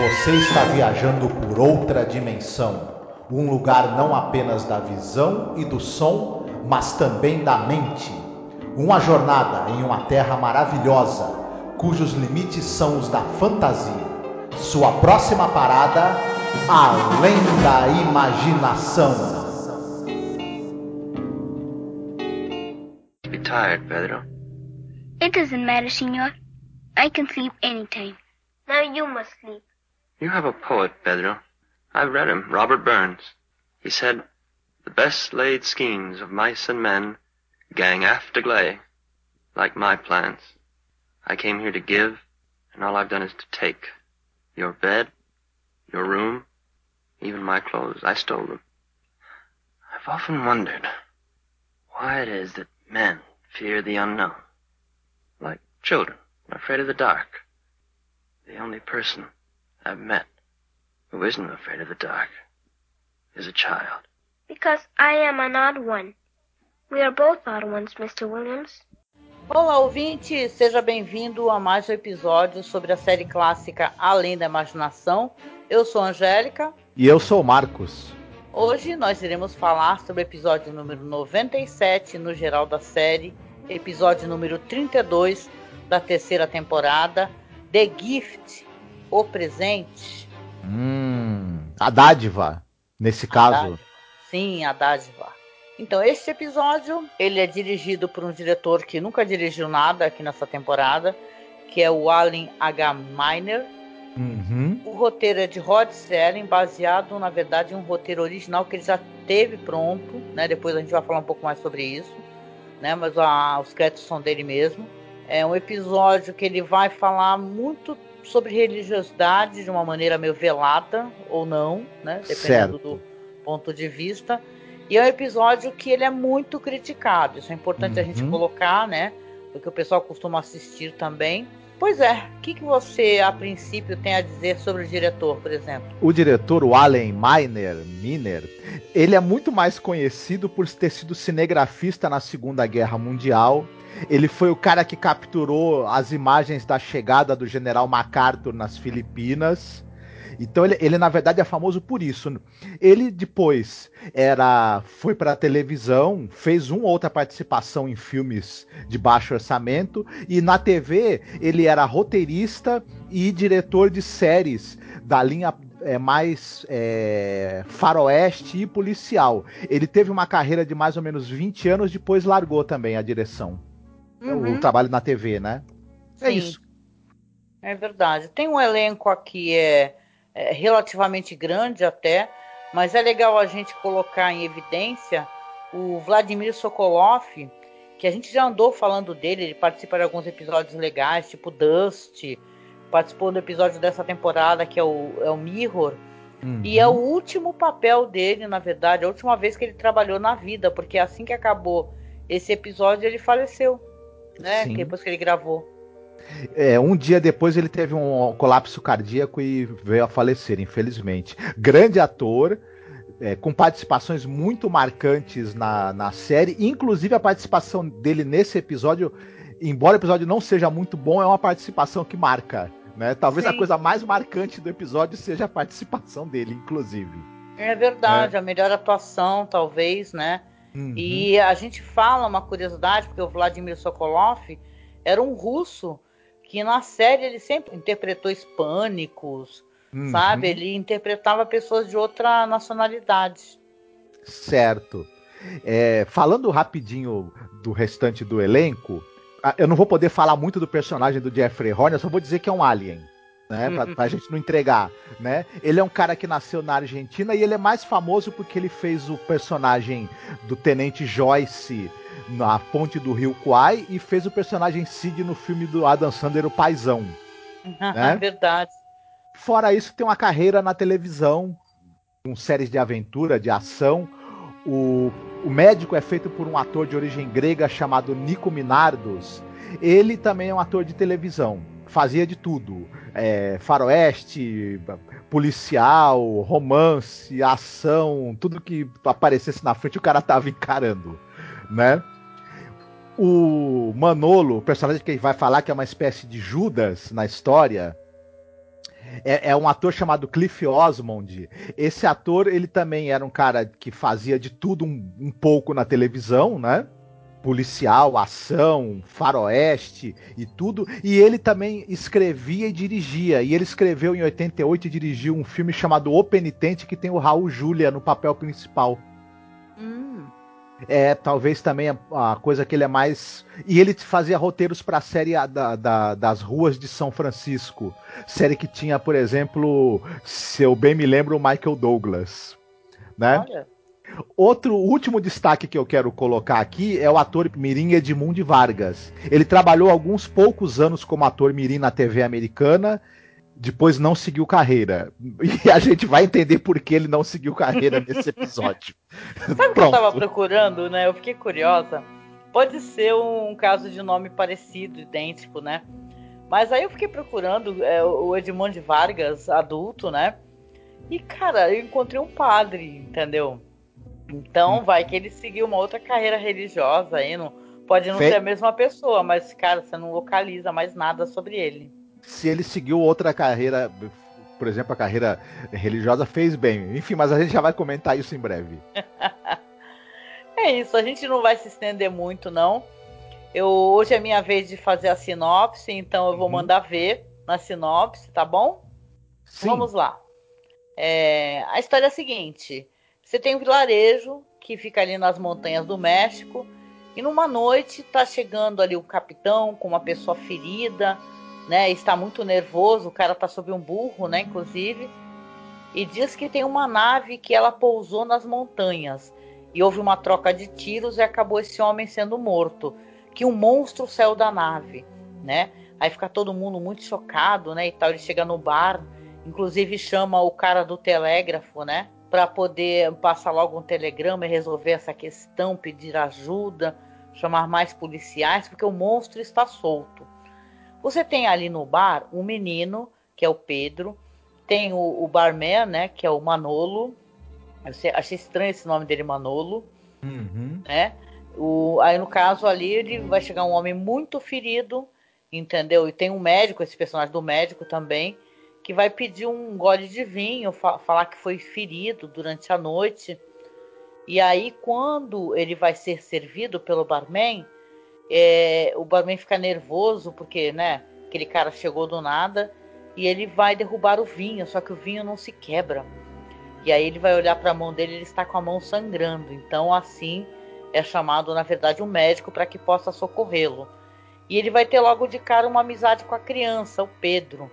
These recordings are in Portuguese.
Você está viajando por outra dimensão. Um lugar não apenas da visão e do som, mas também da mente. Uma jornada em uma terra maravilhosa, cujos limites são os da fantasia. Sua próxima parada, além da imaginação. You're tired, Pedro. It doesn't matter, senor. I can sleep anytime. Now you must sleep. You have a poet, Pedro. I've read him, Robert Burns. He said, The best laid schemes of mice and men gang aft agley, like my plans. I came here to give, and all I've done is to take. Your bed, your room, even my clothes. I stole them. I've often wondered why it is that men fear the unknown. Like children, afraid of the dark. The only person I've met who isn't afraid of the dark is a child. Because I am an odd one. We are both odd ones, Mr. Williams. Olá, ouvinte! Seja bem-vindo a mais um episódio sobre a série clássica Além da Imaginação. Eu sou a Angélica. E eu sou o Marcos. Hoje nós iremos falar sobre o episódio número 97 no geral da série, episódio número 32 da terceira temporada, The Gift, o presente. Hum, a dádiva, nesse caso. dádiva. Sim, a dádiva. Então, este episódio, ele é dirigido por um diretor que nunca dirigiu nada aqui nessa temporada, que é o Allen H. Miner. Uhum. O roteiro é de Rod Serling, baseado, na verdade, em um roteiro original que ele já teve pronto, né? Depois a gente vai falar um pouco mais sobre isso, né? Mas a, os créditos são dele mesmo. É um episódio que ele vai falar muito sobre religiosidade de uma maneira meio velada ou não, né? Dependendo Certo. do ponto de vista. E é um episódio que ele é muito criticado. Isso é importante a gente Uhum. colocar, né? Porque o pessoal costuma assistir também. Pois é, o que, que você, a princípio, tem a dizer sobre o diretor, por exemplo? O diretor, o Allen Miner, Miner, ele é muito mais conhecido por ter sido cinegrafista na Segunda Guerra Mundial. Ele foi o cara que capturou as imagens da chegada do general MacArthur nas Filipinas. Então ele, ele, na verdade é famoso por isso. Ele depois era foi para a televisão, fez uma ou outra participação em filmes de baixo orçamento e na TV ele era roteirista e diretor de séries da linha é, mais é, faroeste e policial. Ele teve uma carreira de mais ou menos 20 anos, depois largou também a direção. Uhum. O trabalho na TV, né? É Sim. isso. É verdade. Tem um elenco aqui é, é relativamente grande até, mas é legal a gente colocar em evidência o Vladimir Sokolov, que a gente já andou falando dele, ele participa de alguns episódios legais, tipo Dust, participou do episódio dessa temporada que é o, é o Mirror, Uhum. e é o último papel dele, na verdade, a última vez que ele trabalhou na vida, porque assim que acabou esse episódio ele faleceu, né? Sim. Depois que ele gravou. É, um dia depois ele teve um colapso cardíaco e veio a falecer, infelizmente. Grande ator, é, com participações muito marcantes na, na série, inclusive a participação dele nesse episódio, embora o episódio não seja muito bom, é uma participação que marca. Né? Talvez a Sim. coisa mais marcante do episódio seja a participação dele, inclusive. É verdade, a melhor atuação, talvez, né? Uhum. E a gente fala uma curiosidade, porque o Vladimir Sokolov era um russo que na série ele sempre interpretou hispânicos, Uhum. sabe? Ele interpretava pessoas de outra nacionalidade. Certo. É, falando rapidinho do restante do elenco, eu não vou poder falar muito do personagem do Jeffrey Horner, eu só vou dizer que é um alien. Né, pra, pra gente não entregar, né? Ele é um cara que nasceu na Argentina e ele é mais famoso porque ele fez o personagem do Tenente Joyce na ponte do Rio Kwai e fez o personagem Sid no filme do Adam Sandler, O Paizão. É verdade. Fora isso, tem uma carreira na televisão, com séries de aventura, de ação. O, o médico é feito por um ator de origem grega chamado Nico Minardos. Ele também é um ator de televisão. Fazia de tudo: é, faroeste, policial, romance, ação, tudo que aparecesse na frente o cara tava encarando, né? O Manolo, o personagem que vai falar que é uma espécie de Judas na história, é, é, um ator chamado Cliff Osmond. Esse ator, ele também era um cara que fazia de tudo um, um pouco na televisão, né? Policial, ação, faroeste e tudo. E ele também escrevia e dirigia. E ele escreveu em 88 e dirigiu um filme chamado O Penitente, que tem o Raul Julia no papel principal. Hum é talvez também a, a, coisa que ele é mais. E ele fazia roteiros para a série da, da, das ruas de São Francisco. Série que tinha, por exemplo, se eu bem me lembro, o Michael Douglas. Né? Olha. Outro último destaque que eu quero colocar aqui é o ator Mirim Edmundo Vargas. Ele trabalhou alguns poucos anos como ator Mirim na TV americana depois não seguiu carreira. E a gente vai entender por que ele não seguiu carreira nesse episódio. Sabe o que eu tava procurando, né? Eu fiquei curiosa. Pode ser um caso de nome parecido, idêntico, né? Mas aí eu fiquei procurando é, o Edmond Vargas, adulto, né? E, cara, eu encontrei um padre, entendeu? Então, hum. vai que ele seguiu uma outra carreira religiosa aí. Não, pode não Fe... ser a mesma pessoa, mas, cara, você não localiza mais nada sobre ele se ele seguiu outra carreira, por exemplo, a carreira religiosa, fez bem. Enfim, mas a gente já vai comentar isso em breve. é isso, a gente não vai se estender muito, não. Eu, hoje é minha vez de fazer a sinopse, então eu vou uhum. mandar ver na sinopse, tá bom? Sim. Vamos lá. É, a história é a seguinte: você tem um vilarejo que fica ali nas montanhas do México, e numa noite tá chegando ali o capitão com uma pessoa ferida né? Está muito nervoso, o cara está sob um burro, né? Inclusive, e diz que tem uma nave que ela pousou nas montanhas e houve uma troca de tiros e acabou esse homem sendo morto, que um monstro saiu da nave, né? Aí fica todo mundo muito chocado, né? E tal, ele chega no bar, inclusive chama o cara do telégrafo, né? Para poder passar logo um telegrama e resolver essa questão, pedir ajuda, chamar mais policiais, porque o monstro está solto. Você tem ali no bar um menino, que é o Pedro, tem o, o barman, né, que é o Manolo. Eu achei estranho esse nome dele, Manolo. Uhum. Né? O, aí no caso ali ele vai chegar um homem muito ferido, entendeu? E tem um médico, esse personagem do médico também, que vai pedir um gole de vinho, fa falar que foi ferido durante a noite. E aí quando ele vai ser servido pelo barman, é, o barman fica nervoso porque, né, aquele cara chegou do nada e ele vai derrubar o vinho, só que o vinho não se quebra. E aí ele vai olhar para a mão dele, ele está com a mão sangrando. Então assim é chamado, na verdade, um médico para que possa socorrê-lo. E ele vai ter logo de cara uma amizade com a criança, o Pedro.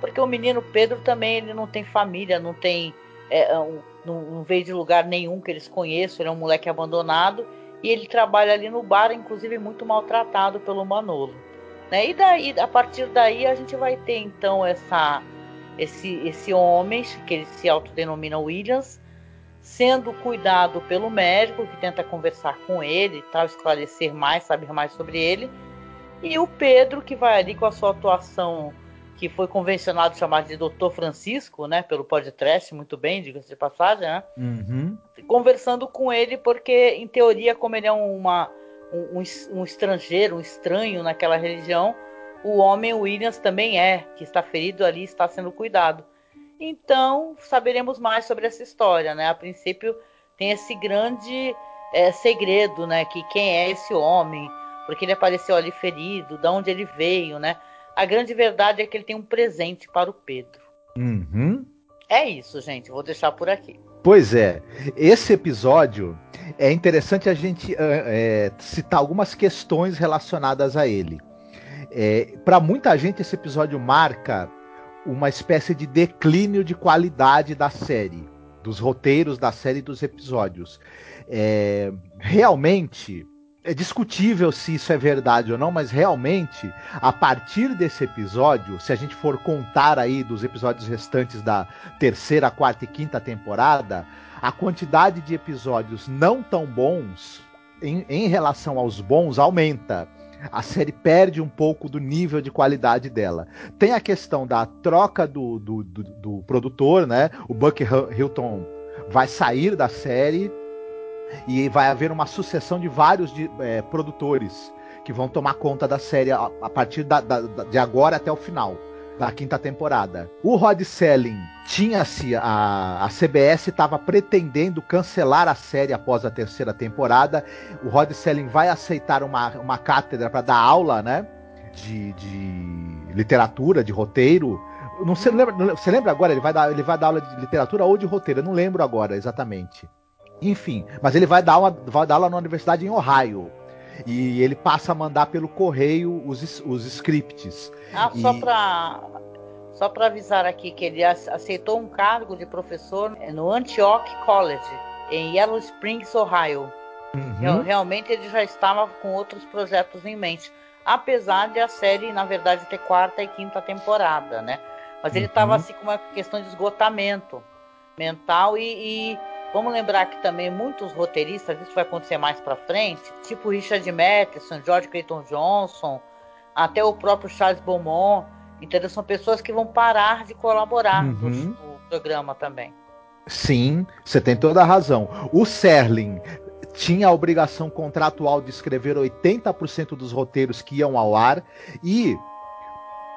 Porque o menino Pedro também ele não tem família, não tem é, um, não, não veio de lugar nenhum que eles conheçam, ele é um moleque abandonado e ele trabalha ali no bar, inclusive muito maltratado pelo Manolo. Né? E daí, a partir daí, a gente vai ter então essa, esse, esse homem, que ele se autodenomina Williams, sendo cuidado pelo médico, que tenta conversar com ele, tal, esclarecer mais, saber mais sobre ele. E o Pedro, que vai ali com a sua atuação que foi convencionado chamar de Doutor Francisco, né, pelo podcast, muito bem, diga-se de passagem, né? Uhum. Conversando com ele, porque, em teoria, como ele é uma, um, um, estrangeiro, um estranho naquela religião, o homem Williams também é, que está ferido ali está sendo cuidado. Então, saberemos mais sobre essa história, né? A princípio, tem esse grande é, segredo, né? Que quem é esse homem, porque ele apareceu ali ferido, de onde ele veio, né? A grande verdade é que ele tem um presente para o Pedro. Uhum. É isso, gente. Vou deixar por aqui. Pois é. Esse episódio é interessante a gente é, citar algumas questões relacionadas a ele. É, para muita gente, esse episódio marca uma espécie de declínio de qualidade da série, dos roteiros da série e dos episódios. É, realmente é discutível se isso é verdade ou não, mas realmente, a partir desse episódio, se a gente for contar aí dos episódios restantes da terceira, quarta e quinta temporada, a quantidade de episódios não tão bons em, em relação aos bons aumenta. A série perde um pouco do nível de qualidade dela. Tem a questão da troca do, do, do, do produtor, né? O Buck Hilton vai sair da série e vai haver uma sucessão de vários de, é, produtores que vão tomar conta da série a, a partir da, da, de agora até o final. da quinta temporada. O Rod Selling tinha-se a, a CBS estava pretendendo cancelar a série após a terceira temporada. O Rod Selling vai aceitar uma, uma cátedra para dar aula, né? De, de literatura, de roteiro. Não você lembra, você lembra agora? Ele vai dar, ele vai dar aula de literatura ou de roteiro? Eu não lembro agora exatamente. Enfim, mas ele vai dar, uma, vai dar aula na universidade em Ohio. E ele passa a mandar pelo correio os, os scripts. Ah, e... só para só para avisar aqui que ele aceitou um cargo de professor no Antioch College, em Yellow Springs, Ohio. Uhum. Realmente ele já estava com outros projetos em mente. Apesar de a série, na verdade, ter quarta e quinta temporada, né? Mas ele estava uhum. assim com uma questão de esgotamento mental e, e Vamos lembrar que também muitos roteiristas, isso vai acontecer mais para frente, tipo Richard Matheson, George Clayton Johnson, até o próprio Charles Beaumont, entendeu? São pessoas que vão parar de colaborar uhum. no, no programa também. Sim, você tem toda a razão. O Serling tinha a obrigação contratual de escrever 80% dos roteiros que iam ao ar e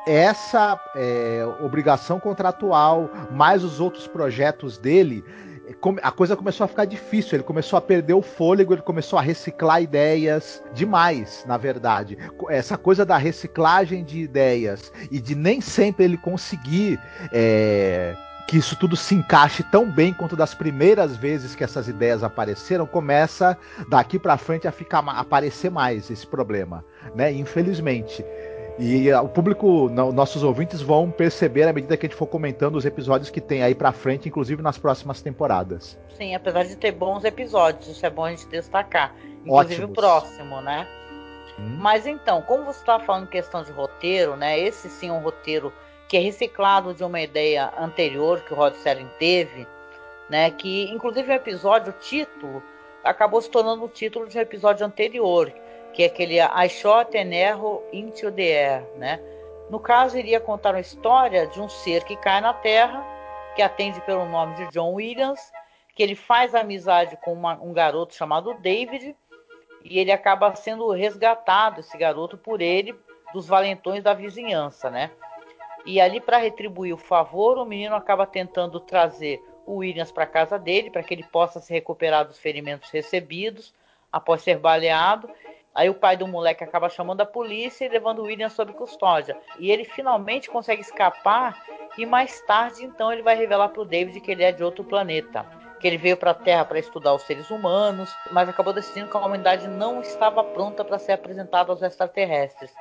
essa é, obrigação contratual, mais os outros projetos dele, a coisa começou a ficar difícil, ele começou a perder o fôlego, ele começou a reciclar ideias demais, na verdade. Essa coisa da reciclagem de ideias e de nem sempre ele conseguir é, que isso tudo se encaixe tão bem quanto das primeiras vezes que essas ideias apareceram, começa daqui para frente a ficar a aparecer mais esse problema, né? Infelizmente. E o público, nossos ouvintes vão perceber à medida que a gente for comentando os episódios que tem aí pra frente, inclusive nas próximas temporadas. Sim, apesar de ter bons episódios, isso é bom a gente destacar. Inclusive Ótimos. o próximo, né? Hum. Mas então, como você estava falando questão de roteiro, né? Esse sim é um roteiro que é reciclado de uma ideia anterior que o Rod Serling teve, né? Que inclusive o episódio, o título, acabou se tornando o título de um episódio anterior, que é aquele I Shot an né? No caso, iria contar uma história de um ser que cai na Terra, que atende pelo nome de John Williams, que ele faz amizade com uma, um garoto chamado David, e ele acaba sendo resgatado, esse garoto, por ele, dos valentões da vizinhança, né? E ali, para retribuir o favor, o menino acaba tentando trazer o Williams para casa dele, para que ele possa se recuperar dos ferimentos recebidos após ser baleado Aí o pai do moleque acaba chamando a polícia e levando o William sob custódia. E ele finalmente consegue escapar e mais tarde então ele vai revelar para o David que ele é de outro planeta, que ele veio para a Terra para estudar os seres humanos, mas acabou decidindo que a humanidade não estava pronta para ser apresentada aos extraterrestres.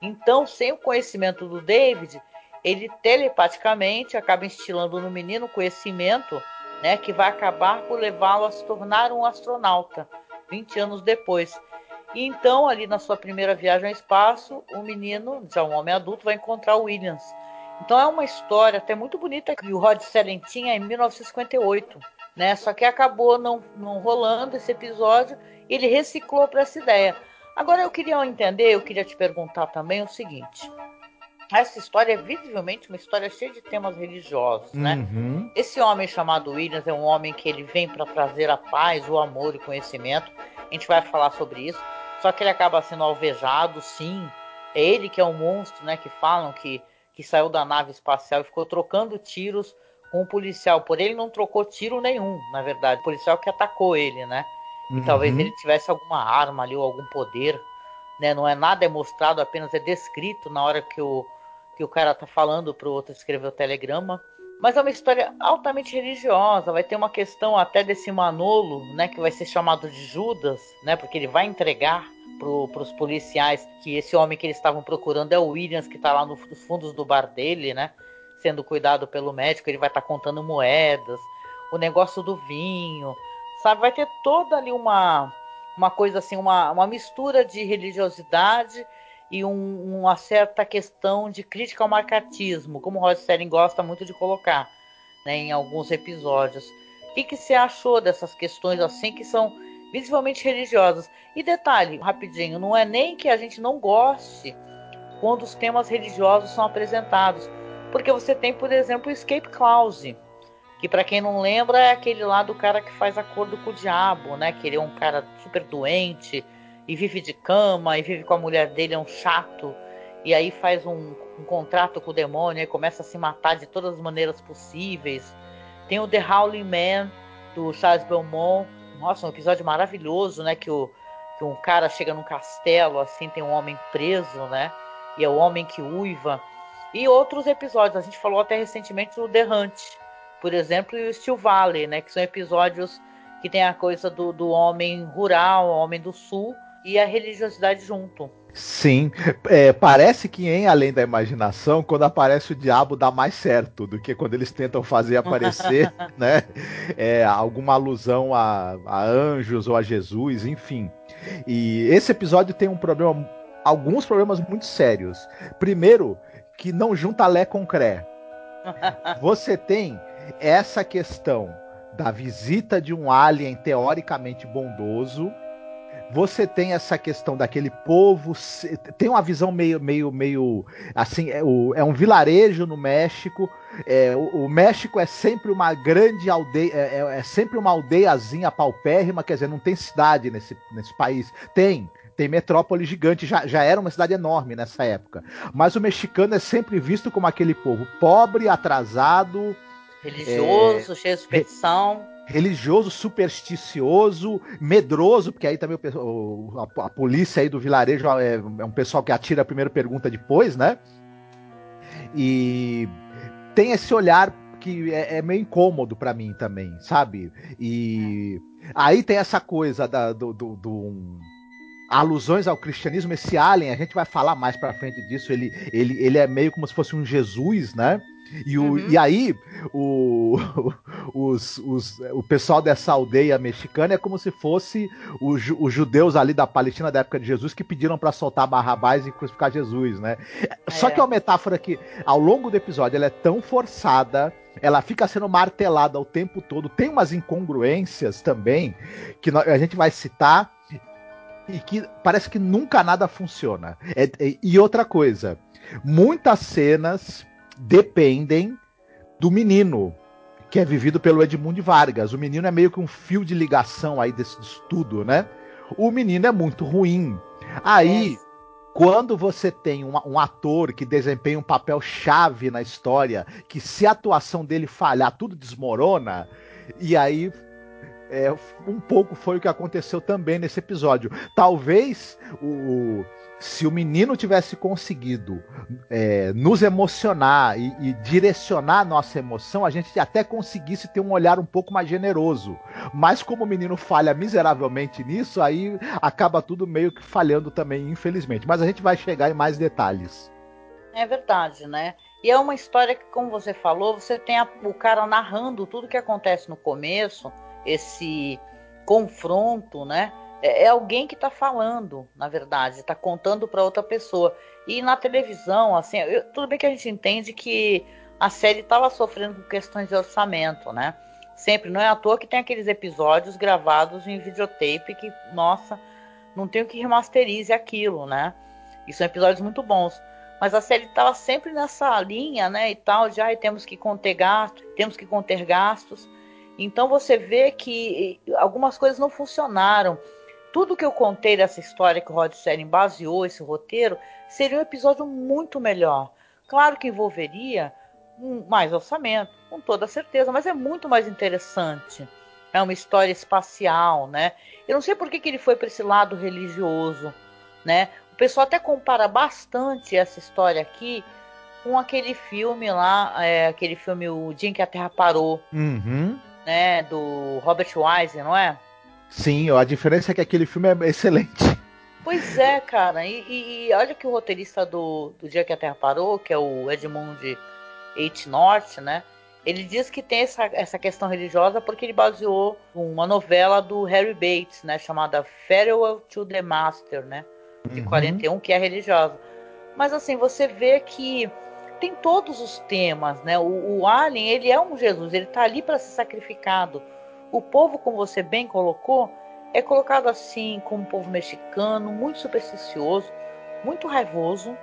Então, sem o conhecimento do David, ele telepaticamente acaba instilando no menino conhecimento, né, que vai acabar por levá-lo a se tornar um astronauta 20 anos depois. E então, ali na sua primeira viagem ao espaço, o menino, já um homem adulto, vai encontrar o Williams. Então é uma história até muito bonita que o Rod Serling tinha em 1958, né? Só que acabou não, não rolando esse episódio e ele reciclou para essa ideia. Agora eu queria entender, eu queria te perguntar também o seguinte. Essa história é visivelmente uma história cheia de temas religiosos, né? Uhum. Esse homem chamado Williams é um homem que ele vem para trazer a paz, o amor e o conhecimento. A gente vai falar sobre isso. Só que ele acaba sendo alvejado, sim. É ele que é o um monstro, né? Que falam que, que saiu da nave espacial e ficou trocando tiros com o policial. Por ele não trocou tiro nenhum, na verdade. O policial que atacou ele, né? E uhum. talvez ele tivesse alguma arma ali ou algum poder. Né? Não é nada é mostrado, apenas é descrito na hora que o, que o cara tá falando pro outro escrever o telegrama. Mas é uma história altamente religiosa. Vai ter uma questão até desse Manolo, né, que vai ser chamado de Judas, né, porque ele vai entregar para os policiais que esse homem que eles estavam procurando é o Williams, que está lá no, nos fundos do bar dele, né, sendo cuidado pelo médico. Ele vai estar tá contando moedas, o negócio do vinho, sabe? Vai ter toda ali uma, uma coisa assim, uma, uma mistura de religiosidade e um, uma certa questão de crítica ao marcatismo, como o Rod Serling gosta muito de colocar né, em alguns episódios. O que, que você achou dessas questões assim que são visivelmente religiosas? E detalhe, rapidinho, não é nem que a gente não goste quando os temas religiosos são apresentados, porque você tem, por exemplo, o Escape Clause, que para quem não lembra é aquele lá do cara que faz acordo com o diabo, né? Que ele é um cara super doente, e vive de cama, e vive com a mulher dele, é um chato, e aí faz um, um contrato com o demônio e começa a se matar de todas as maneiras possíveis. Tem o The Howling Man do Charles Belmont, nossa, um episódio maravilhoso, né? Que, o, que um cara chega num castelo, assim, tem um homem preso, né? E é o homem que uiva. E outros episódios, a gente falou até recentemente do The Hunt, por exemplo, e o Steel Valley, né? Que são episódios que tem a coisa do, do homem rural, homem do sul, e a religiosidade junto. Sim, é, parece que em Além da Imaginação, quando aparece o diabo dá mais certo do que quando eles tentam fazer aparecer, né? É, alguma alusão a, a, anjos ou a Jesus, enfim. E esse episódio tem um problema, alguns problemas muito sérios. Primeiro, que não junta Lé com Cré. Você tem essa questão da visita de um alien teoricamente bondoso você tem essa questão daquele povo, tem uma visão meio, meio, meio assim, é, o, é um vilarejo no México. É, o, o, México é sempre uma grande aldeia, é, é, é, sempre uma aldeiazinha paupérrima, quer dizer, não tem cidade nesse, nesse país. Tem, tem metrópole gigante, já, já era uma cidade enorme nessa época. Mas o mexicano é sempre visto como aquele povo pobre, atrasado, religioso, é, cheio de superstição religioso, supersticioso, medroso, porque aí também o, a, a, polícia aí do vilarejo é, é, um pessoal que atira a primeira pergunta depois, né? E tem esse olhar que é, é meio incômodo para mim também, sabe? E aí tem essa coisa da, do, do, do um, alusões ao cristianismo, esse alien, a gente vai falar mais pra frente disso, ele, ele, ele é meio como se fosse um Jesus, né? E, o, uhum. e aí, o, os, os, o pessoal dessa aldeia mexicana é como se fosse os, os judeus ali da Palestina da época de Jesus que pediram para soltar Barrabás e crucificar Jesus, né? É. Só que é uma metáfora que, ao longo do episódio, ela é tão forçada, ela fica sendo martelada o tempo todo, tem umas incongruências também, que a gente vai citar, e que parece que nunca nada funciona. É, é, e outra coisa, muitas cenas dependem do menino, que é vivido pelo Edmundo Vargas. O menino é meio que um fio de ligação aí desse estudo, né? O menino é muito ruim. Aí, é. quando você tem um, um, ator que desempenha um papel chave na história, que se a atuação dele falhar, tudo desmorona, e aí é, um pouco foi o que aconteceu também nesse episódio. Talvez o, se o menino tivesse conseguido é, nos emocionar e, e, direcionar a nossa emoção, a gente até conseguisse ter um olhar um pouco mais generoso. Mas como o menino falha miseravelmente nisso, aí acaba tudo meio que falhando também, infelizmente. Mas a gente vai chegar em mais detalhes. É verdade, né? E é uma história que, como você falou, você tem a, o cara narrando tudo que acontece no começo, esse confronto, né? É, é alguém que está falando, na verdade, está contando para outra pessoa. E na televisão, assim, eu, tudo bem que a gente entende que a série estava sofrendo com questões de orçamento, né? Sempre, não é à toa que tem aqueles episódios gravados em videotape que, nossa, não tem o que remasterize aquilo, né? E são episódios muito bons. Mas a série estava sempre nessa linha, né? E tal, já e temos que conter gastos, temos que conter gastos. Então você vê que algumas coisas não funcionaram tudo que eu contei dessa história que o Rod Serling baseou esse roteiro seria um episódio muito melhor. Claro que envolveria mais orçamento, com toda certeza, mas é muito mais interessante. É uma história espacial, né? Eu não sei por que, que ele foi para esse lado religioso, né? O pessoal até compara bastante essa história aqui com aquele filme lá, é, aquele filme O Dia em que a Terra Parou, uhum. Né? Do Robert Wise, não é? Sim, a diferença é que aquele filme é excelente. Pois é, cara. E, e olha que o roteirista do, do Dia que a Terra Parou, que é o Edmund H. North, né? Ele diz que tem essa, essa questão religiosa porque ele baseou uma novela do Harry Bates, né? Chamada Farewell to the Master, né? De uhum. 41, que é religiosa. Mas assim, você vê que tem todos os temas, né? O, o Alien, ele é um Jesus, ele tá ali para ser sacrificado o povo, como você bem colocou, é colocado assim como um povo mexicano, muito supersticioso, muito raivoso,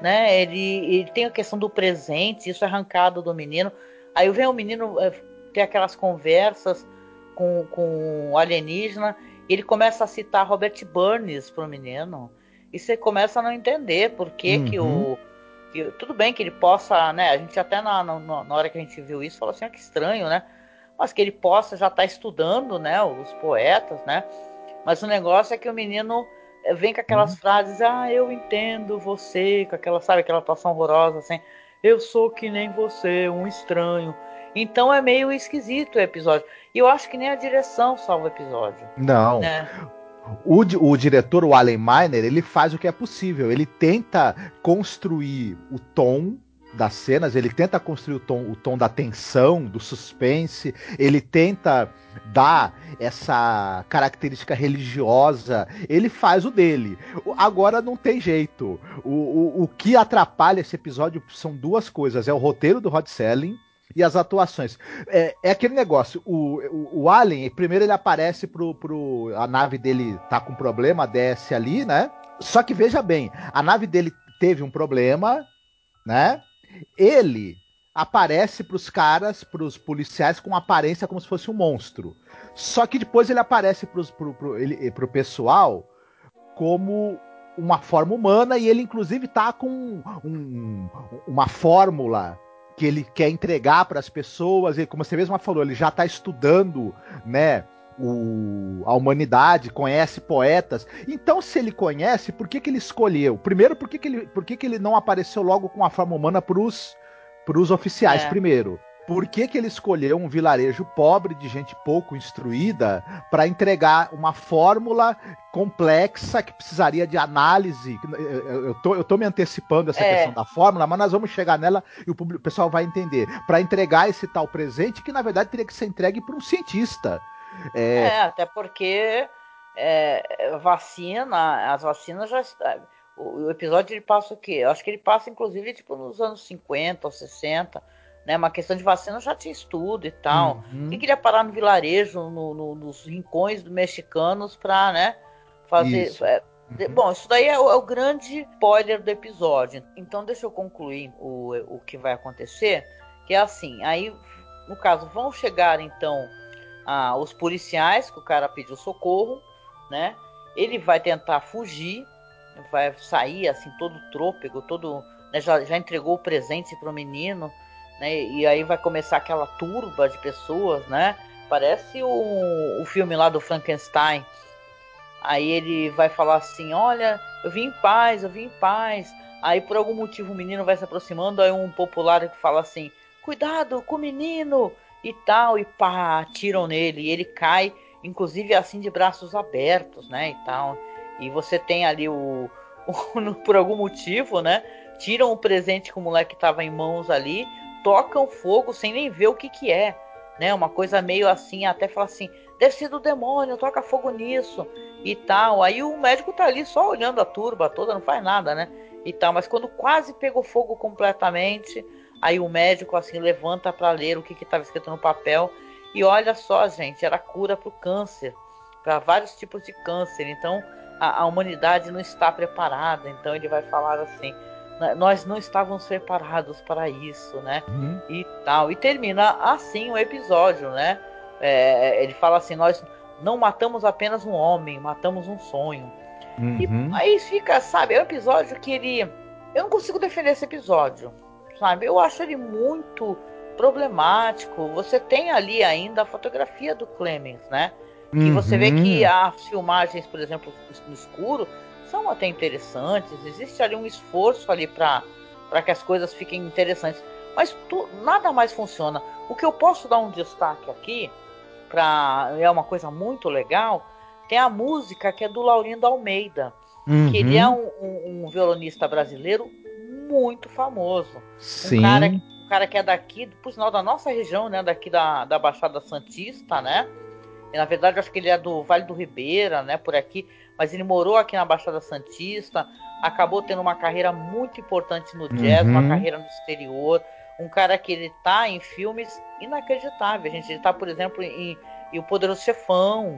né? Ele, ele tem a questão do presente, isso é arrancado do menino. Aí vem o menino é, ter aquelas conversas com, com o alienígena, ele começa a citar Robert Burns para o menino. e você começa a não entender por que, uhum. que o. Tudo bem que ele possa, né? A gente até na, na, na hora que a gente viu isso falou assim, ah, que estranho, né? Mas que ele possa já estar tá estudando, né? Os poetas, né? Mas o negócio é que o menino eh, vem com aquelas uhum. frases, ah, eu entendo você, com aquela, sabe, aquela atuação horrorosa, assim, eu sou que nem você, um estranho. Então é meio esquisito o episódio. E eu acho que nem a direção salva o episódio. Não. Né? O, o, diretor, o Allen Miner, ele faz o que é possível. Ele tenta construir o tom das cenas, ele tenta construir o tom, o tom da tensão, do suspense, ele tenta dar essa característica religiosa, ele faz o dele. Agora não tem jeito. O, o, o que atrapalha esse episódio são duas coisas: é o roteiro do Rod Selling e as atuações. É, é aquele negócio, o, o, o, Alien, primeiro ele aparece pro, pro. A nave dele tá com problema, desce ali, né? Só que veja bem, a nave dele teve um problema, né? Ele aparece pros caras, pros policiais, com aparência como se fosse um monstro. Só que depois ele aparece pros, pro, pro, ele, pro pessoal como uma forma humana e ele inclusive tá com um, uma fórmula que ele quer entregar para as pessoas, e como você mesma falou, ele já está estudando, né? O, a humanidade, conhece poetas. Então, se ele conhece, por que, que ele escolheu? Primeiro, por que, que, ele, por que, que ele não apareceu logo com a forma humana para os oficiais, é. primeiro? Por que, que ele escolheu um vilarejo pobre de gente pouco instruída para entregar uma fórmula complexa que precisaria de análise? Eu tô, eu tô me antecipando essa é. questão da fórmula, mas nós vamos chegar nela e o, público, o pessoal vai entender. Para entregar esse tal presente que na verdade teria que ser entregue para um cientista. É... é, até porque é, vacina, as vacinas já o episódio ele passa o quê? Eu acho que ele passa inclusive tipo nos anos 50 ou 60 né? Uma questão de vacina já tinha estudo e tal. Uhum. Quem queria parar no vilarejo, no, no, nos rincões dos mexicanos para, né? Fazer. Isso. É, uhum. Bom, isso daí é o, é o, grande spoiler do episódio. Então deixa eu concluir o, o que vai acontecer. Que é assim, aí, no caso, vão chegar então a, os policiais, que o cara pediu socorro, né? Ele vai tentar fugir, vai sair assim, todo trôpego, todo. Né, já, já entregou o presente pro menino né? E aí vai começar aquela turba de pessoas, né? Parece o, o filme lá do Frankenstein. Aí ele vai falar assim: Olha, eu vim em paz, eu vim em paz. Aí por algum motivo o menino vai se aproximando, aí um popular que fala assim: Cuidado com o menino! E tal, e pá, atiram nele. E ele cai, inclusive assim de braços abertos, né? E tal. E você tem ali o, o por algum motivo, né? Tiram o presente que o moleque tava em mãos ali, tocam fogo sem nem ver o que que é, né? Uma coisa meio assim, até fala assim, deve ser do demônio, toca fogo nisso e tal. Aí o médico tá ali só olhando a turba toda, não faz nada, né? E tal, mas quando quase pegou fogo completamente, aí o médico assim levanta para ler o que que estava escrito no papel e olha só, gente, era cura para o câncer, para vários tipos de câncer. Então a, a humanidade não está preparada. Então ele vai falar assim: nós não estávamos preparados para isso, né? Uhum. E tal. E termina assim o episódio, né? É, ele fala assim: nós não matamos apenas um homem, matamos um sonho. Uhum. E aí fica, sabe, é um episódio que ele. Eu não consigo defender esse episódio, sabe? Eu acho ele muito problemático. Você tem ali ainda a fotografia do Clemens, né? Que uhum. você vê que uhum. as filmagens, por exemplo, no escuro, são até interessantes, existe ali um esforço ali para que as coisas fiquem interessantes, mas tu, nada mais funciona. O que eu posso dar um destaque aqui, para é uma coisa muito legal, tem a música que é do Laurindo Almeida, uhum. que ele é um, um, um, violonista brasileiro muito famoso. Sim. Um cara, um cara que é daqui, por sinal da nossa região, né, daqui da, da Baixada Santista, né? E, na verdade, acho que ele é do Vale do Ribeira, né, por aqui mas ele morou aqui na Baixada Santista, acabou tendo uma carreira muito importante no jazz, uhum. uma carreira no exterior, um cara que ele tá em filmes inacreditáveis, gente. Ele tá, por exemplo, em, em O Poderoso Chefão,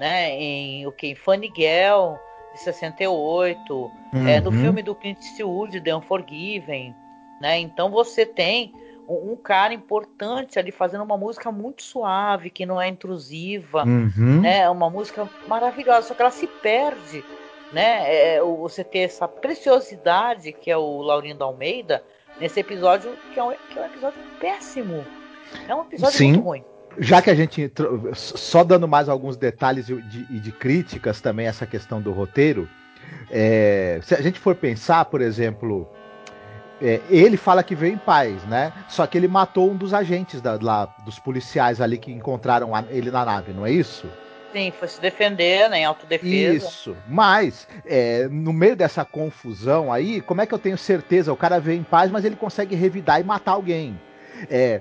né, em o que em Funny Girl de 68, uhum. é, no filme do Clint Eastwood, The Unforgiven, né? Então você tem um, cara importante ali fazendo uma música muito suave, que não é intrusiva, uhum. né? Uma música maravilhosa, só que ela se perde né? É, é você ter essa preciosidade que é o Laurindo Almeida nesse episódio, que é um, que é um episódio péssimo. É um episódio Sim. muito ruim. Já que a gente. Só dando mais alguns detalhes e de, de, críticas também essa questão do roteiro. É, se a gente for pensar, por exemplo, é, ele fala que veio em paz, né? Só que ele matou um dos agentes da, lá, dos policiais ali que encontraram ele na nave, não é isso? Sim, foi se defender, né, em autodefesa. Isso, mas é, no meio dessa confusão aí, como é que eu tenho certeza? O cara veio em paz, mas ele consegue revidar e matar alguém. É,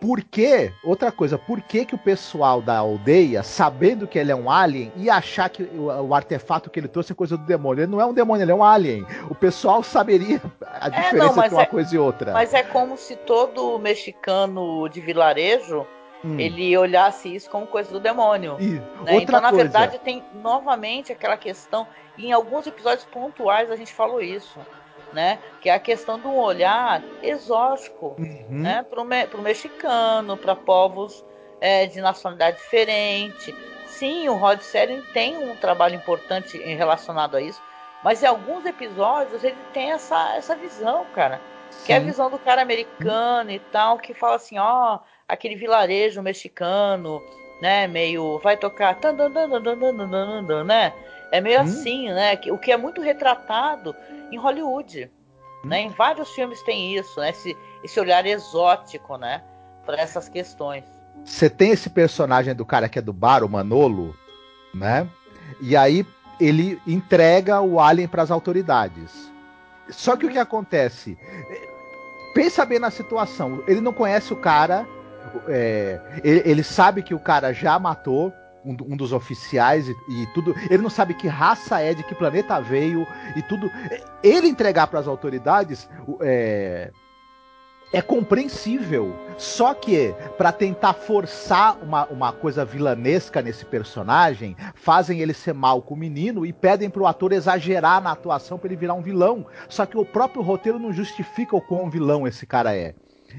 por que, outra coisa, por que, que o pessoal da aldeia, sabendo que ele é um alien, ia achar que o, o, artefato que ele trouxe é coisa do demônio? Ele não é um demônio, ele é um alien. O pessoal saberia a é, diferença não, entre uma é, coisa e outra. Mas é como se todo mexicano de vilarejo Hum. ele olhasse isso como coisa do demônio. Né? Então, na coisa. verdade, tem novamente aquela questão. em alguns episódios pontuais a gente falou isso né? Que é a questão do olhar exótico, uhum. né? Para o me mexicano, para povos é, de nacionalidade diferente. Sim, o Rod Serling tem um trabalho importante relacionado a isso, mas em alguns episódios ele tem essa, essa visão, cara. Sim. Que é a visão do cara americano e tal, que fala assim, ó, aquele vilarejo mexicano, né? Meio vai tocar, né? É meio hum. assim, né? O que é muito retratado em Hollywood. Hum. Né? Em vários filmes tem isso, né? Esse, esse olhar exótico, né? Para essas questões. Você tem esse personagem do cara que é do bar, o Manolo, né? E aí ele entrega o alien para as autoridades. Só que o que acontece? Pensa bem na situação. Ele não conhece o cara. É, ele, ele, sabe que o cara já matou um, um dos oficiais e, e, tudo. Ele não sabe que raça é, de que planeta veio e tudo. Ele entregar para as autoridades é, é compreensível. Só que, para tentar forçar uma, uma coisa vilanesca nesse personagem, fazem ele ser mal com o menino e pedem pro ator exagerar na atuação para ele virar um vilão. Só que o próprio roteiro não justifica o quão vilão esse cara é.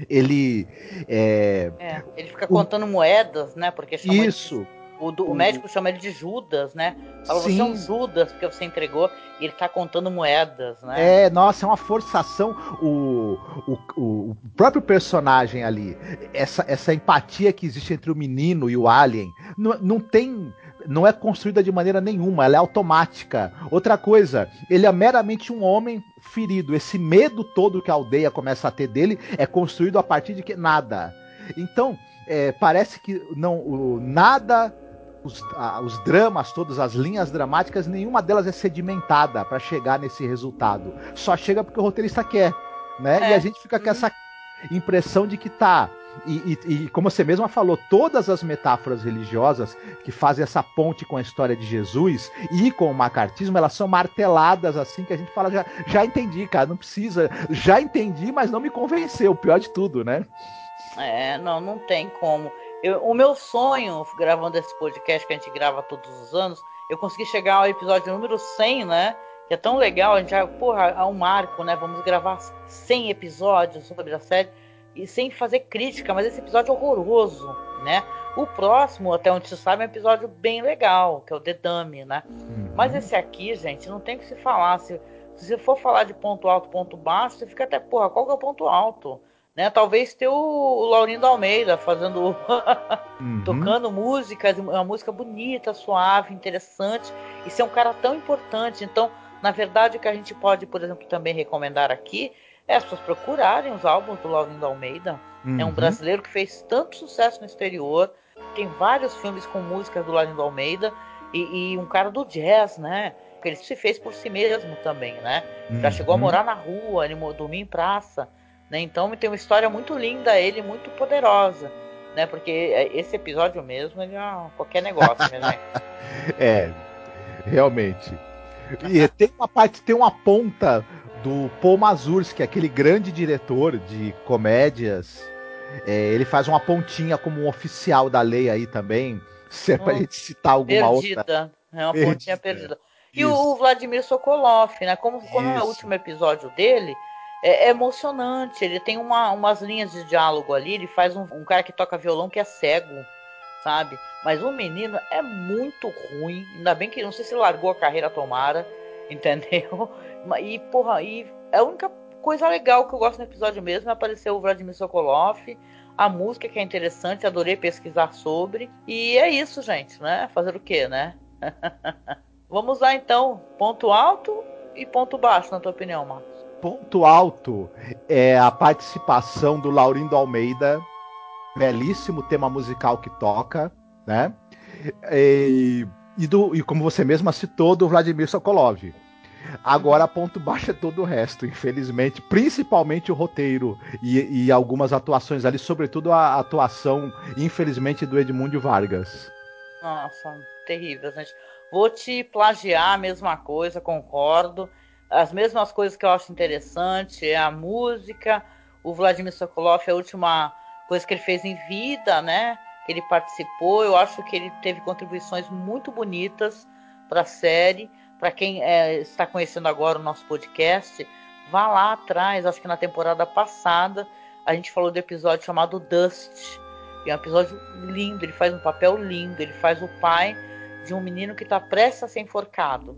Ele. É, é ele fica contando o, moedas, né? Porque Isso. De o, do, o, médico chama ele de Judas, né? Fala, Sim. você é um Judas porque você entregou e ele tá contando moedas, né? É, nossa, é uma forçação. O, o, o próprio personagem ali, essa, essa empatia que existe entre o menino e o alien, não, não tem não é construída de maneira nenhuma, ela é automática. Outra coisa, ele é meramente um homem ferido. Esse medo todo que a aldeia começa a ter dele é construído a partir de que nada. Então, é, parece que não o, nada os, a, os dramas, todas as linhas dramáticas, nenhuma delas é sedimentada para chegar nesse resultado. Só chega porque o roteirista quer, né? É. E a gente fica com essa impressão de que tá. E, e, e, como você mesma falou, todas as metáforas religiosas que fazem essa ponte com a história de Jesus e com o macartismo, elas são marteladas assim que a gente fala, já, já entendi, cara, não precisa, já entendi, mas não me convenceu, o pior de tudo, né? É, não, não tem como. Eu, o meu sonho, gravando esse podcast que a gente grava todos os anos, eu consegui chegar ao episódio número 100, né? Que é tão legal, a gente já, porra, é um marco, né? Vamos gravar 100 episódios sobre a série e sem fazer crítica, mas esse episódio é horroroso, né? O próximo, até onde se sabe, é um episódio bem legal, que é o The Dummy, né? Uhum. Mas esse aqui, gente, não tem o que se falar. Se, se você for falar de ponto alto, ponto baixo, você fica até, porra, qual que é o ponto alto? Né? Talvez ter o, o Laurindo Almeida fazendo, uhum. tocando músicas, uma música bonita, suave, interessante, e ser um cara tão importante. Então, na verdade, o que a gente pode, por exemplo, também recomendar aqui é as pessoas procurarem os álbuns do Laurindo Almeida. Uhum. É um uhum. brasileiro que fez tanto sucesso no exterior, tem vários filmes com músicas do Laurindo Almeida e, e um cara do jazz, né? Porque ele se fez por si mesmo também, né? Uhum. Já chegou a morar na rua, ele dormia em praça. Né? Então tem uma história muito linda, ele muito poderosa, né? Porque esse episódio mesmo ele é qualquer negócio, né? é, realmente. E tem uma parte, tem uma ponta do Paul Mazursky, aquele grande diretor de comédias. É, ele faz uma pontinha como um oficial da lei aí também. Se é pra hum, gente citar alguma perdida. outra. É uma perdida. pontinha perdida. E Isso. o Vladimir Sokolov, né? Como, como é o último episódio dele, é, é, emocionante. Ele tem uma, umas linhas de diálogo ali. Ele faz um, um, cara que toca violão que é cego, sabe? Mas o menino é muito ruim. Ainda bem que não sei se largou a carreira, tomara. entendeu? E, porra, e é a única coisa legal que eu gosto no episódio mesmo é aparecer o Vladimir Sokolov, a música que é interessante, adorei pesquisar sobre. E é isso, gente, né? Fazer o quê, né? Vamos lá então, ponto alto e ponto baixo, na tua opinião, Marcos? Ponto alto é a participação do Laurindo Almeida, belíssimo tema musical que toca, né? E, e, do, e como você mesma citou, do Vladimir Sokolov. Agora, ponto baixo é todo o resto, infelizmente. Principalmente o roteiro e, e algumas atuações ali, sobretudo a atuação, infelizmente, do Edmundo Vargas. Nossa, terrível, gente. Vou te plagiar a mesma coisa, concordo. As mesmas coisas que eu acho interessante é a música. O Vladimir Sokolov, a última coisa que ele fez em vida, né? Que ele participou. Eu acho que ele teve contribuições muito bonitas para a série. Para quem é, está conhecendo agora o nosso podcast, vá lá atrás. Acho que na temporada passada a gente falou do episódio chamado Dust. é um episódio lindo. Ele faz um papel lindo. Ele faz o pai de um menino que está prestes a ser enforcado,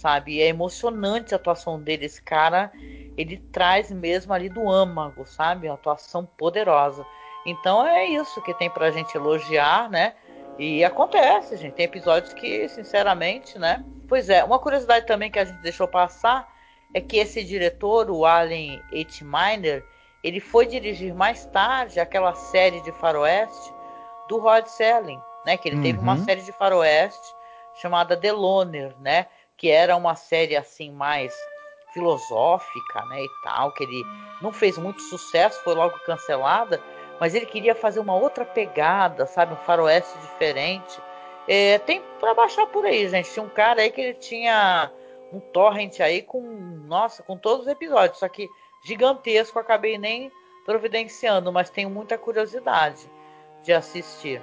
sabe? E é emocionante a atuação dele. Esse cara, ele traz mesmo ali do âmago, sabe? Uma atuação poderosa. Então é isso que tem pra gente elogiar, né? E acontece, gente. Tem episódios que, sinceramente, né? Pois é, uma curiosidade também que a gente deixou passar é que esse diretor, o Allen H. Miner, ele foi dirigir mais tarde aquela série de faroeste do Rod Serling, né? Que ele uhum. teve uma uhum. série de faroeste chamada The Loner, né? Que era uma série assim mais filosófica, né? E tal, que ele não fez muito sucesso, foi logo cancelada mas ele queria fazer uma outra pegada, sabe? Um faroeste diferente. É, tem para baixar por aí, gente. Tinha um cara aí que ele tinha um torrent aí com, nossa, com todos os episódios, só que gigantesco, acabei nem providenciando, mas tenho muita curiosidade de assistir.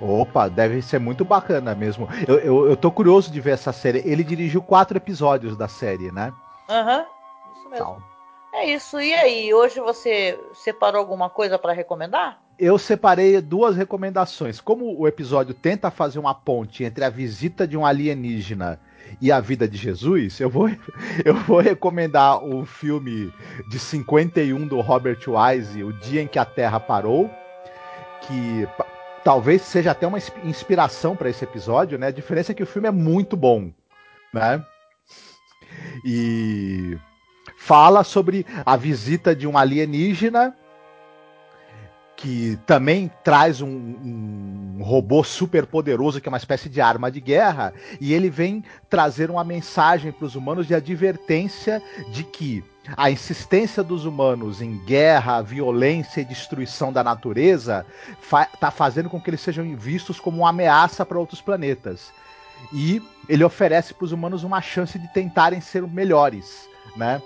Opa, deve ser muito bacana mesmo. Eu, eu, eu tô curioso de ver essa série. Ele dirigiu quatro episódios da série, né? Aham, uhum, isso mesmo. É isso. E aí, hoje você separou alguma coisa para recomendar? Eu separei duas recomendações. Como o episódio tenta fazer uma ponte entre a visita de um alienígena e a vida de Jesus, eu vou, eu vou recomendar o filme de 51 do Robert Wise, O Dia em que a Terra Parou, que talvez seja até uma inspiração para esse episódio, né? A diferença é que o filme é muito bom, né? E fala sobre a visita de um alienígena que também traz um, um, robô super poderoso que é uma espécie de arma de guerra e ele vem trazer uma mensagem para os humanos de advertência de que a insistência dos humanos em guerra, violência e destruição da natureza está fa fazendo com que eles sejam vistos como uma ameaça para outros planetas. E ele oferece para os humanos uma chance de tentarem ser melhores, né?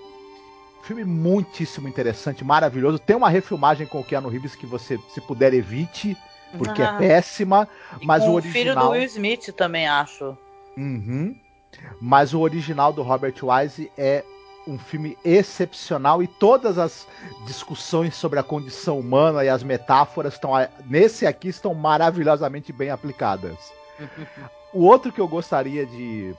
Filme muitíssimo interessante, maravilhoso. Tem uma refilmagem com o Keanu Reeves que você, se puder, evite, porque é ah. é péssima. Mas o original. O filho do Will Smith também acho. Uhum. Mas o original do Robert Wise é um filme excepcional e todas as discussões sobre a condição humana e as metáforas estão nesse aqui estão maravilhosamente bem aplicadas. o outro que eu gostaria de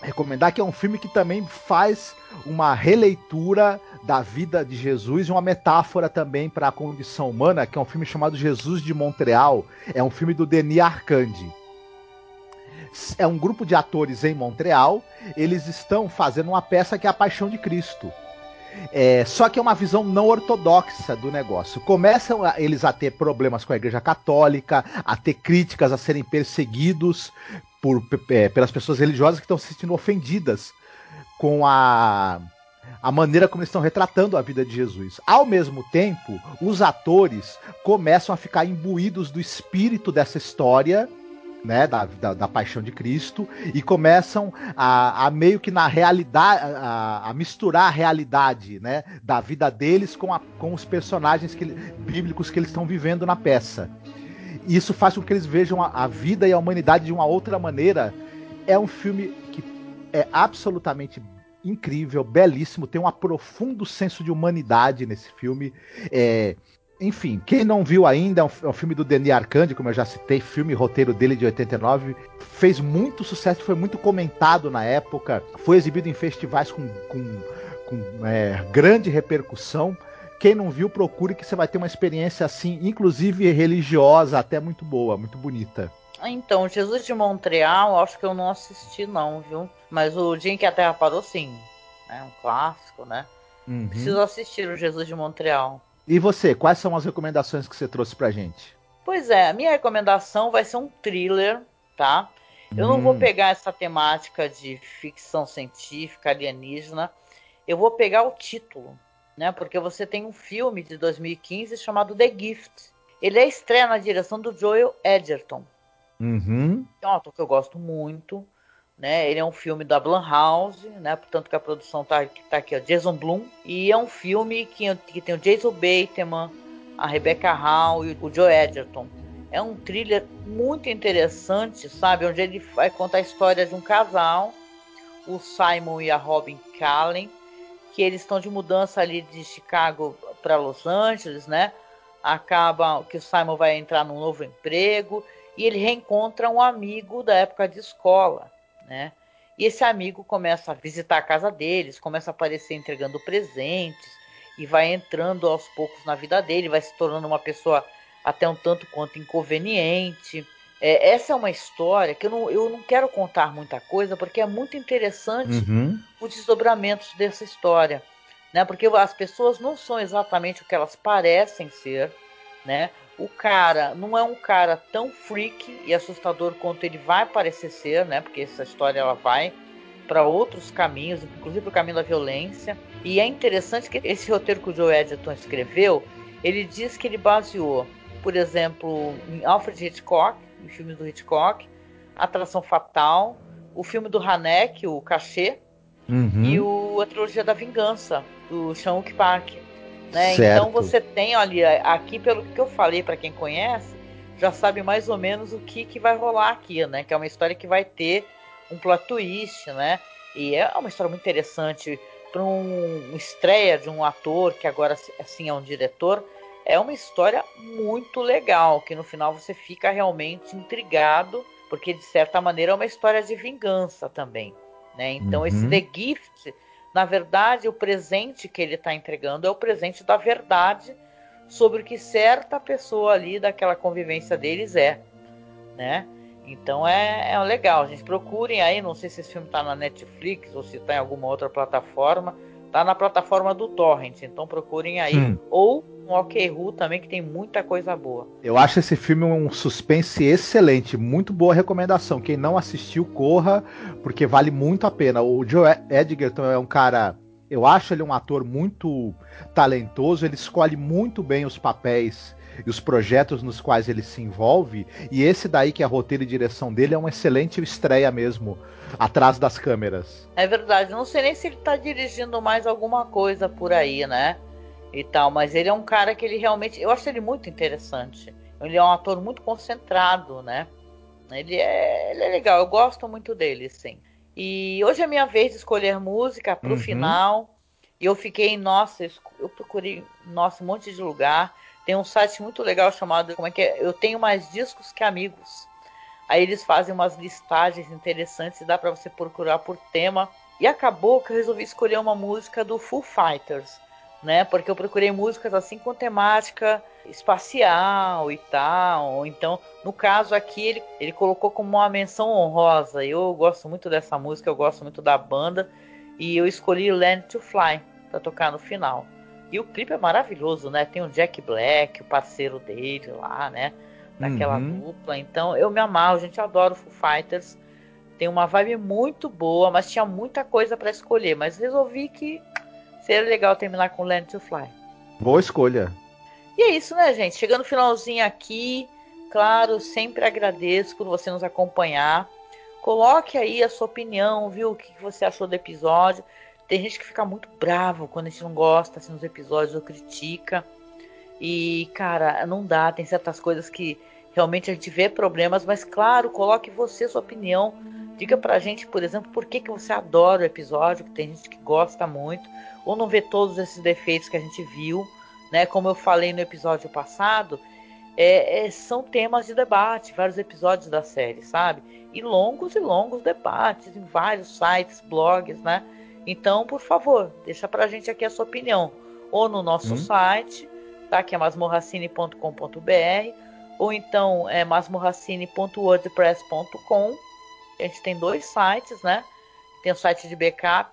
recomendar que é um filme que também faz uma releitura da vida de Jesus e uma metáfora também para a condição humana, que é um filme chamado Jesus de Montreal. É um filme do Denis Arcandi. É um grupo de atores em Montreal. Eles estão fazendo uma peça que é a Paixão de Cristo. É, só que é uma visão não ortodoxa do negócio. Começam a, eles a ter problemas com a Igreja Católica, a ter críticas, a serem perseguidos por, é, pelas pessoas religiosas que estão se sentindo ofendidas com a, a maneira como eles estão retratando a vida de Jesus. Ao mesmo tempo, os atores começam a ficar imbuídos do espírito dessa história. Né, da, da, da, paixão de Cristo e começam a, a meio que na realidade a, a, misturar a realidade né, da vida deles com, a, com os personagens que, bíblicos que eles estão vivendo na peça. Isso faz com que eles vejam a, a vida e a humanidade de uma outra maneira. É um filme que é absolutamente incrível, belíssimo, tem um profundo senso de humanidade nesse filme. É, enfim, quem não viu ainda, é um, é um filme do Denis Arcandi, como eu já citei, filme roteiro dele de 89, fez muito sucesso, foi muito comentado na época, foi exibido em festivais com, com, com é, grande repercussão. Quem não viu, procure que você vai ter uma experiência assim, inclusive religiosa, até muito boa, muito bonita. Então, Jesus de Montreal, acho que eu não assisti não, viu? Mas o Dia em que a Terra Parou, sim. É um clássico, né? Uhum. Preciso assistir o Jesus de Montreal. E você, quais são as recomendações que você trouxe pra gente? Pois é, a minha recomendação vai ser um thriller, tá? Eu hum. não vou hum. pegar essa temática de ficção científica, alienígena. Eu vou pegar o título, né? Porque você tem um filme de 2015 chamado The Gift. Ele é estreia na direção do Joel Edgerton. Uhum. É um ator que eu gosto muito. Né? Ele é um filme da Blumhouse, né? Portanto que a produção tá, tá aqui, ó, Jason Blum. E é um filme que, que tem o Jason Bateman, a Rebecca Hall e o Joe Edgerton. É um thriller muito interessante, sabe? Onde ele vai contar a história de um casal, o Simon e a Robin Callen, que eles estão de mudança ali de Chicago para Los Angeles, né? Acaba que o Simon vai entrar num novo emprego e ele reencontra um amigo da época de escola né? E esse amigo começa a visitar a casa deles, começa a aparecer entregando presentes e vai entrando aos poucos na vida dele, vai se tornando uma pessoa até um tanto quanto inconveniente. É, essa é uma história que eu não, eu não quero contar muita coisa, porque é muito interessante uhum. os desdobramentos dessa história. Né? Porque as pessoas não são exatamente o que elas parecem ser. Né? O cara não é um cara tão freak e assustador quanto ele vai parecer ser, né? Porque essa história ela vai para outros caminhos, inclusive para o caminho da violência. E é interessante que esse roteiro que o Joe Edgerton escreveu, ele diz que ele baseou, por exemplo, em Alfred Hitchcock, em filmes do Hitchcock, Atração Fatal, o filme do Haneck, o Cachê, uhum. e o, a trilogia da Vingança, do Sean Park. Né? Então você tem ali, aqui pelo que eu falei para quem conhece, já sabe mais ou menos o que, que vai rolar aqui, né? Que é uma história que vai ter um plot twist, né? E é uma história muito interessante para um, estreia de um ator que agora assim é um diretor. É uma história muito legal, que no final você fica realmente intrigado, porque de certa maneira é uma história de vingança também, né? Então uhum. esse The Gift na verdade, o presente que ele está entregando é o presente da verdade sobre o que certa pessoa ali daquela convivência deles é, né? Então é, é legal, gente. Procurem aí, não sei se esse filme está na Netflix ou se está em alguma outra plataforma. Tá na plataforma do Torrent, então procurem aí. Hum. Ou um OK Ru também, que tem muita coisa boa. Eu acho esse filme um suspense excelente, muito boa recomendação. Quem não assistiu, corra, porque vale muito a pena. O Joe Edgerton é um cara. Eu acho ele um ator muito talentoso, ele escolhe muito bem os papéis e os projetos nos quais ele se envolve. E esse daí, que é roteiro e direção dele, é uma excelente estreia mesmo, atrás das câmeras. É verdade, não sei nem se ele tá dirigindo mais alguma coisa por aí, né? E tal, mas ele é um cara que ele realmente. Eu acho ele muito interessante. Ele é um ator muito concentrado, né? Ele é, ele é legal, eu gosto muito dele, sim. E hoje é minha vez de escolher música pro uhum. final. E eu fiquei, nossa, eu procurei, nossa, um monte de lugar. Tem um site muito legal chamado como é que é? Eu tenho mais discos que amigos. Aí eles fazem umas listagens interessantes dá para você procurar por tema. E acabou que eu resolvi escolher uma música do Foo Fighters, né? Porque eu procurei músicas assim com temática espacial e tal. Então, no caso aqui, ele, ele colocou como uma menção honrosa. Eu gosto muito dessa música, eu gosto muito da banda. E eu escolhi Land to Fly para tocar no final. E o clipe é maravilhoso, né? Tem o Jack Black, o parceiro dele lá, né? Daquela uhum. dupla. Então eu me amarro, gente. adora o Foo Fighters. Tem uma vibe muito boa, mas tinha muita coisa para escolher. Mas resolvi que seria legal terminar com Land to Fly. Boa escolha. E é isso, né, gente? Chegando no finalzinho aqui. Claro, sempre agradeço por você nos acompanhar. Coloque aí a sua opinião, viu? O que você achou do episódio. Tem gente que fica muito bravo quando a gente não gosta assim, nos episódios ou critica. E, cara, não dá. Tem certas coisas que realmente a gente vê problemas, mas, claro, coloque você sua opinião. Diga pra gente, por exemplo, por que, que você adora o episódio, que tem gente que gosta muito, ou não vê todos esses defeitos que a gente viu, né? Como eu falei no episódio passado, é, é, são temas de debate, vários episódios da série, sabe? E longos e longos debates em vários sites, blogs, né? Então, por favor, deixa pra gente aqui a sua opinião. Ou no nosso hum. site, tá? Que é masmorracine.com.br, ou então é masmorracine.wordpress.com. A gente tem dois sites, né? Tem o site de backup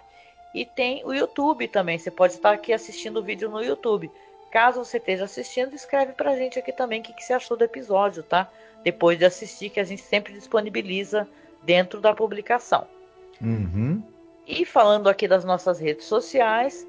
e tem o YouTube também. Você pode estar aqui assistindo o vídeo no YouTube. Caso você esteja assistindo, escreve pra gente aqui também o que, que você achou do episódio, tá? Depois de assistir, que a gente sempre disponibiliza dentro da publicação. Uhum. E falando aqui das nossas redes sociais,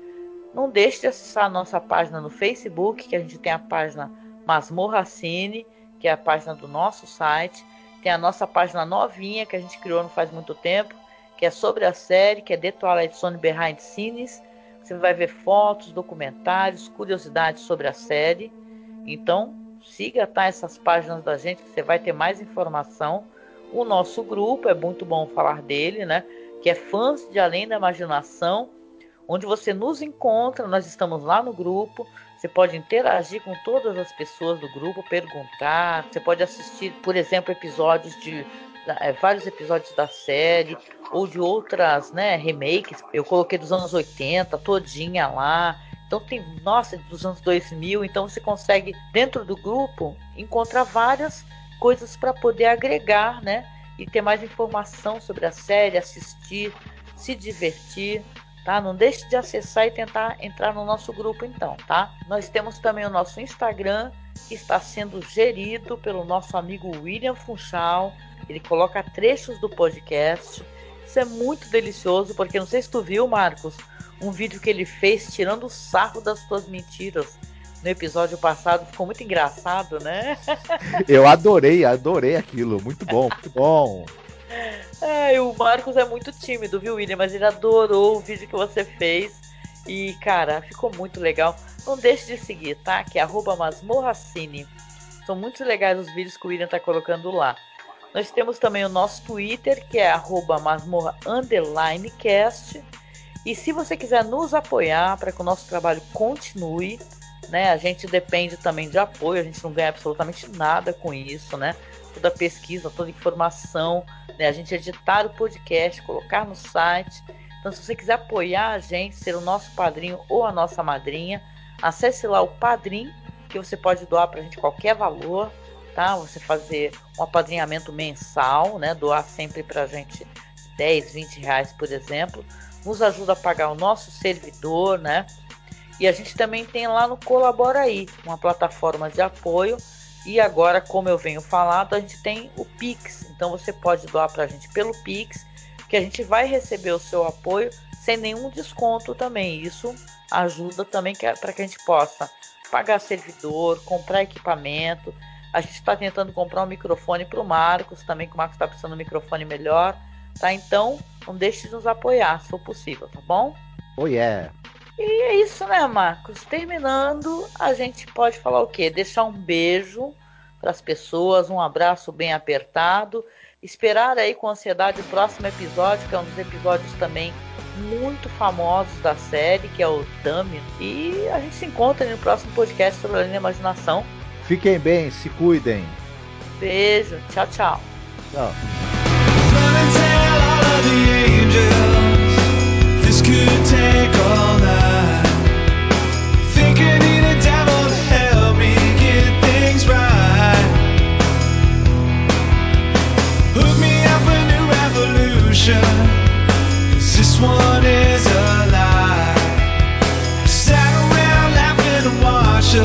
não deixe de acessar a nossa página no Facebook, que a gente tem a página Masmorra Cine, que é a página do nosso site. Tem a nossa página novinha, que a gente criou não faz muito tempo, que é sobre a série, que é The Twilight Zone Behind Scenes. Você vai ver fotos, documentários, curiosidades sobre a série. Então, siga tá, essas páginas da gente, que você vai ter mais informação. O nosso grupo, é muito bom falar dele, né? Que é Fãs de Além da Imaginação, onde você nos encontra, nós estamos lá no grupo, você pode interagir com todas as pessoas do grupo, perguntar, você pode assistir, por exemplo, episódios de é, vários episódios da série ou de outras, né, remakes. Eu coloquei dos anos 80, todinha lá. Então tem, nossa, dos anos 2000, então você consegue dentro do grupo encontrar várias coisas para poder agregar, né? E ter mais informação sobre a série, assistir, se divertir, tá? Não deixe de acessar e tentar entrar no nosso grupo então, tá? Nós temos também o nosso Instagram, que está sendo gerido pelo nosso amigo William Funchal. Ele coloca trechos do podcast. Isso é muito delicioso, porque não sei se tu viu, Marcos, um vídeo que ele fez tirando o sarro das tuas mentiras no episódio passado. Ficou muito engraçado, né? Eu adorei, adorei aquilo. Muito bom, muito bom. É, o Marcos é muito tímido, viu, William? Mas ele adorou o vídeo que você fez. E, cara, ficou muito legal. Não deixe de seguir, tá? Que é masmorracine. São muito legais os vídeos que o William tá colocando lá. Nós temos também o nosso Twitter, que é masmorra_cast. E se você quiser nos apoiar para que o nosso trabalho continue, né? A gente depende também de apoio, a gente não ganha absolutamente nada com isso, né? Toda pesquisa, toda informação, né? A gente editar o podcast, colocar no site. Então, se você quiser apoiar a gente, ser o nosso padrinho ou a nossa madrinha, acesse lá o Padrim, que você pode doar para a gente qualquer valor, tá? Você fazer um apadrinhamento mensal, né? Doar sempre para a gente 10, 20 reais, por exemplo. Nos ajuda a pagar o nosso servidor, né? E a gente também tem lá no Colabora aí, uma plataforma de apoio. E agora, como eu venho falando, a gente tem o Pix. Então você pode doar para a gente pelo Pix, que a gente vai receber o seu apoio sem nenhum desconto também. Isso ajuda também para que a gente possa pagar servidor, comprar equipamento. A gente está tentando comprar um microfone para o Marcos também, que o Marcos está precisando de um microfone melhor. Tá? Então, não deixe de nos apoiar, se for possível, tá bom? Oh yeah! E é isso, né, Marcos? Terminando, a gente pode falar o quê? Deixar um beijo para as pessoas, um abraço bem apertado, esperar aí com ansiedade o próximo episódio, que é um dos episódios também muito famosos da série, que é o Dummy. E a gente se encontra no próximo podcast sobre a linha imaginação. Fiquem bem, se cuidem. Beijo, tchau, tchau. Tchau. Cause this one is a lie. Sat around laughing and watched